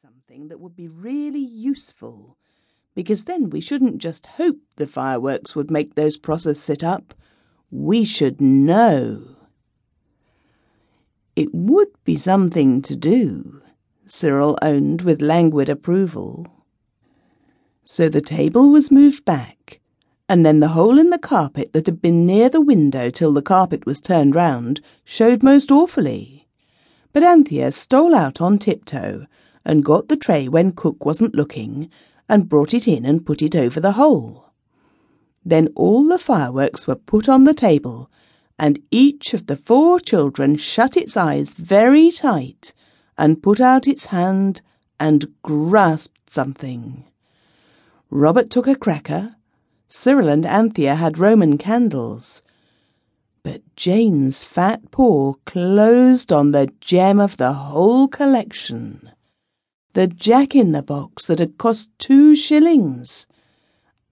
something that would be really useful, because then we shouldn't just hope the fireworks would make those Prossers sit up. We should know. It would be something to do, Cyril owned with languid approval. So the table was moved back, and then the hole in the carpet that had been near the window till the carpet was turned round showed most awfully. But Anthea stole out on tiptoe and got the tray when cook wasn't looking and brought it in and put it over the hole. Then all the fireworks were put on the table, and each of the four children shut its eyes very tight and put out its hand and grasped something. Robert took a cracker. Cyril and Anthea had Roman candles. But Jane's fat paw closed on the gem of the whole collection the jack in the box that had cost two shillings.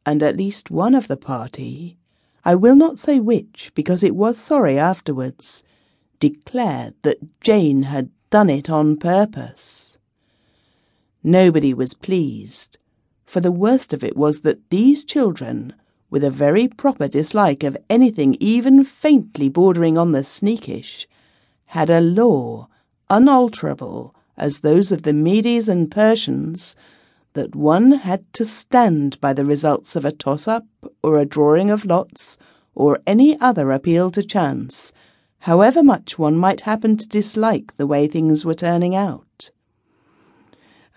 And at least one of the party, I will not say which because it was sorry afterwards, declared that Jane had done it on purpose. Nobody was pleased, for the worst of it was that these children, with a very proper dislike of anything even faintly bordering on the sneakish, had a law unalterable as those of the Medes and Persians, that one had to stand by the results of a toss up or a drawing of lots or any other appeal to chance, however much one might happen to dislike the way things were turning out.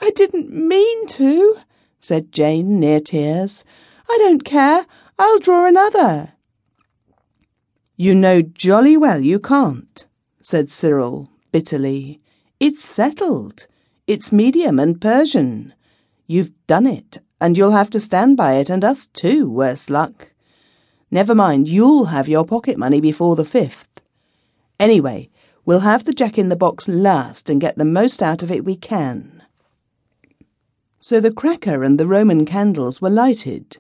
I didn't mean to, said Jane near tears. I don't care. I'll draw another. You know jolly well you can't, said Cyril bitterly. It's settled. It's Medes and Persian. You've done it, and you'll have to stand by it, and us too, worse luck. Never mind, you'll have your pocket money before the fifth. Anyway, we'll have the jack in the box last and get the most out of it we can. So the cracker and the Roman candles were lighted,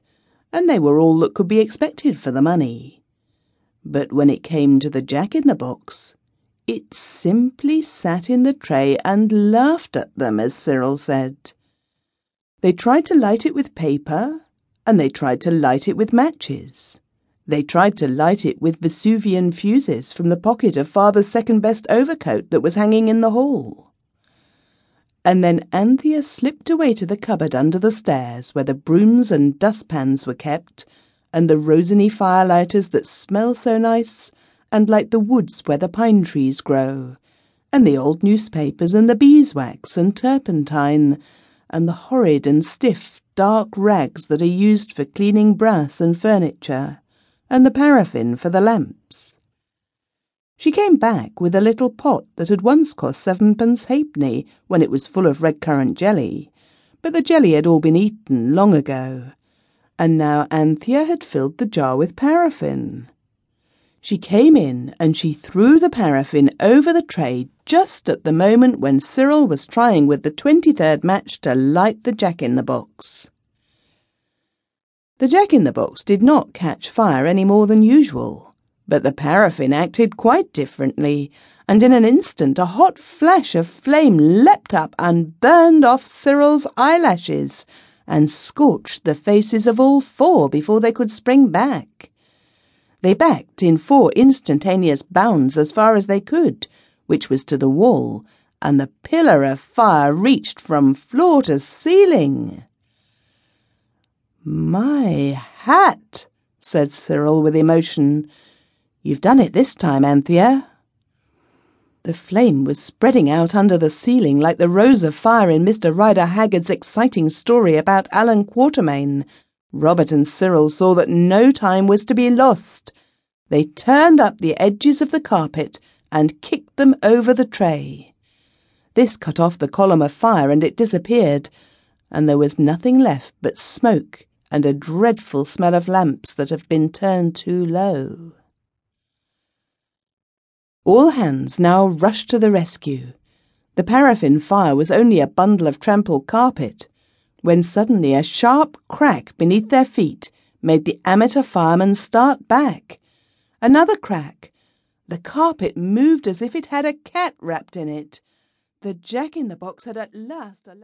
and they were all that could be expected for the money. But when it came to the jack in the box, it simply sat in the tray and laughed at them, as Cyril said. They tried to light it with paper, and they tried to light it with matches. They tried to light it with Vesuvian fuses from the pocket of father's second best overcoat that was hanging in the hall. And then Anthea slipped away to the cupboard under the stairs where the brooms and dustpans were kept, and the rosiny firelighters that smell so nice, and like the woods where the pine trees grow, and the old newspapers and the beeswax and turpentine, and the horrid and stiff dark rags that are used for cleaning brass and furniture, and the paraffin for the lamps. She came back with a little pot that had once cost sevenpence halfpenny when it was full of red currant jelly, but the jelly had all been eaten long ago, and now Anthea had filled the jar with paraffin. She came in and she threw the paraffin over the tray just at the moment when Cyril was trying with the 23rd match to light the jack in the box. The jack in the box did not catch fire any more than usual, but the paraffin acted quite differently, and in an instant a hot flash of flame leapt up and burned off Cyril's eyelashes and scorched the faces of all four before they could spring back. They backed in four instantaneous bounds as far as they could, which was to the wall, and the pillar of fire reached from floor to ceiling. My hat, said Cyril with emotion. You've done it this time, Anthea. The flame was spreading out under the ceiling like the rose of fire in Mr. Rider Haggard's exciting story about Allan Quatermain, Robert and Cyril saw that no time was to be lost. They turned up the edges of the carpet and kicked them over the tray. This cut off the column of fire and it disappeared, and there was nothing left but smoke and a dreadful smell of lamps that have been turned too low. All hands now rushed to the rescue. The paraffin fire was only a bundle of trampled carpet when suddenly a sharp crack beneath their feet made the amateur fireman start back. Another crack. The carpet moved as if it had a cat wrapped in it. The jack in the box had at last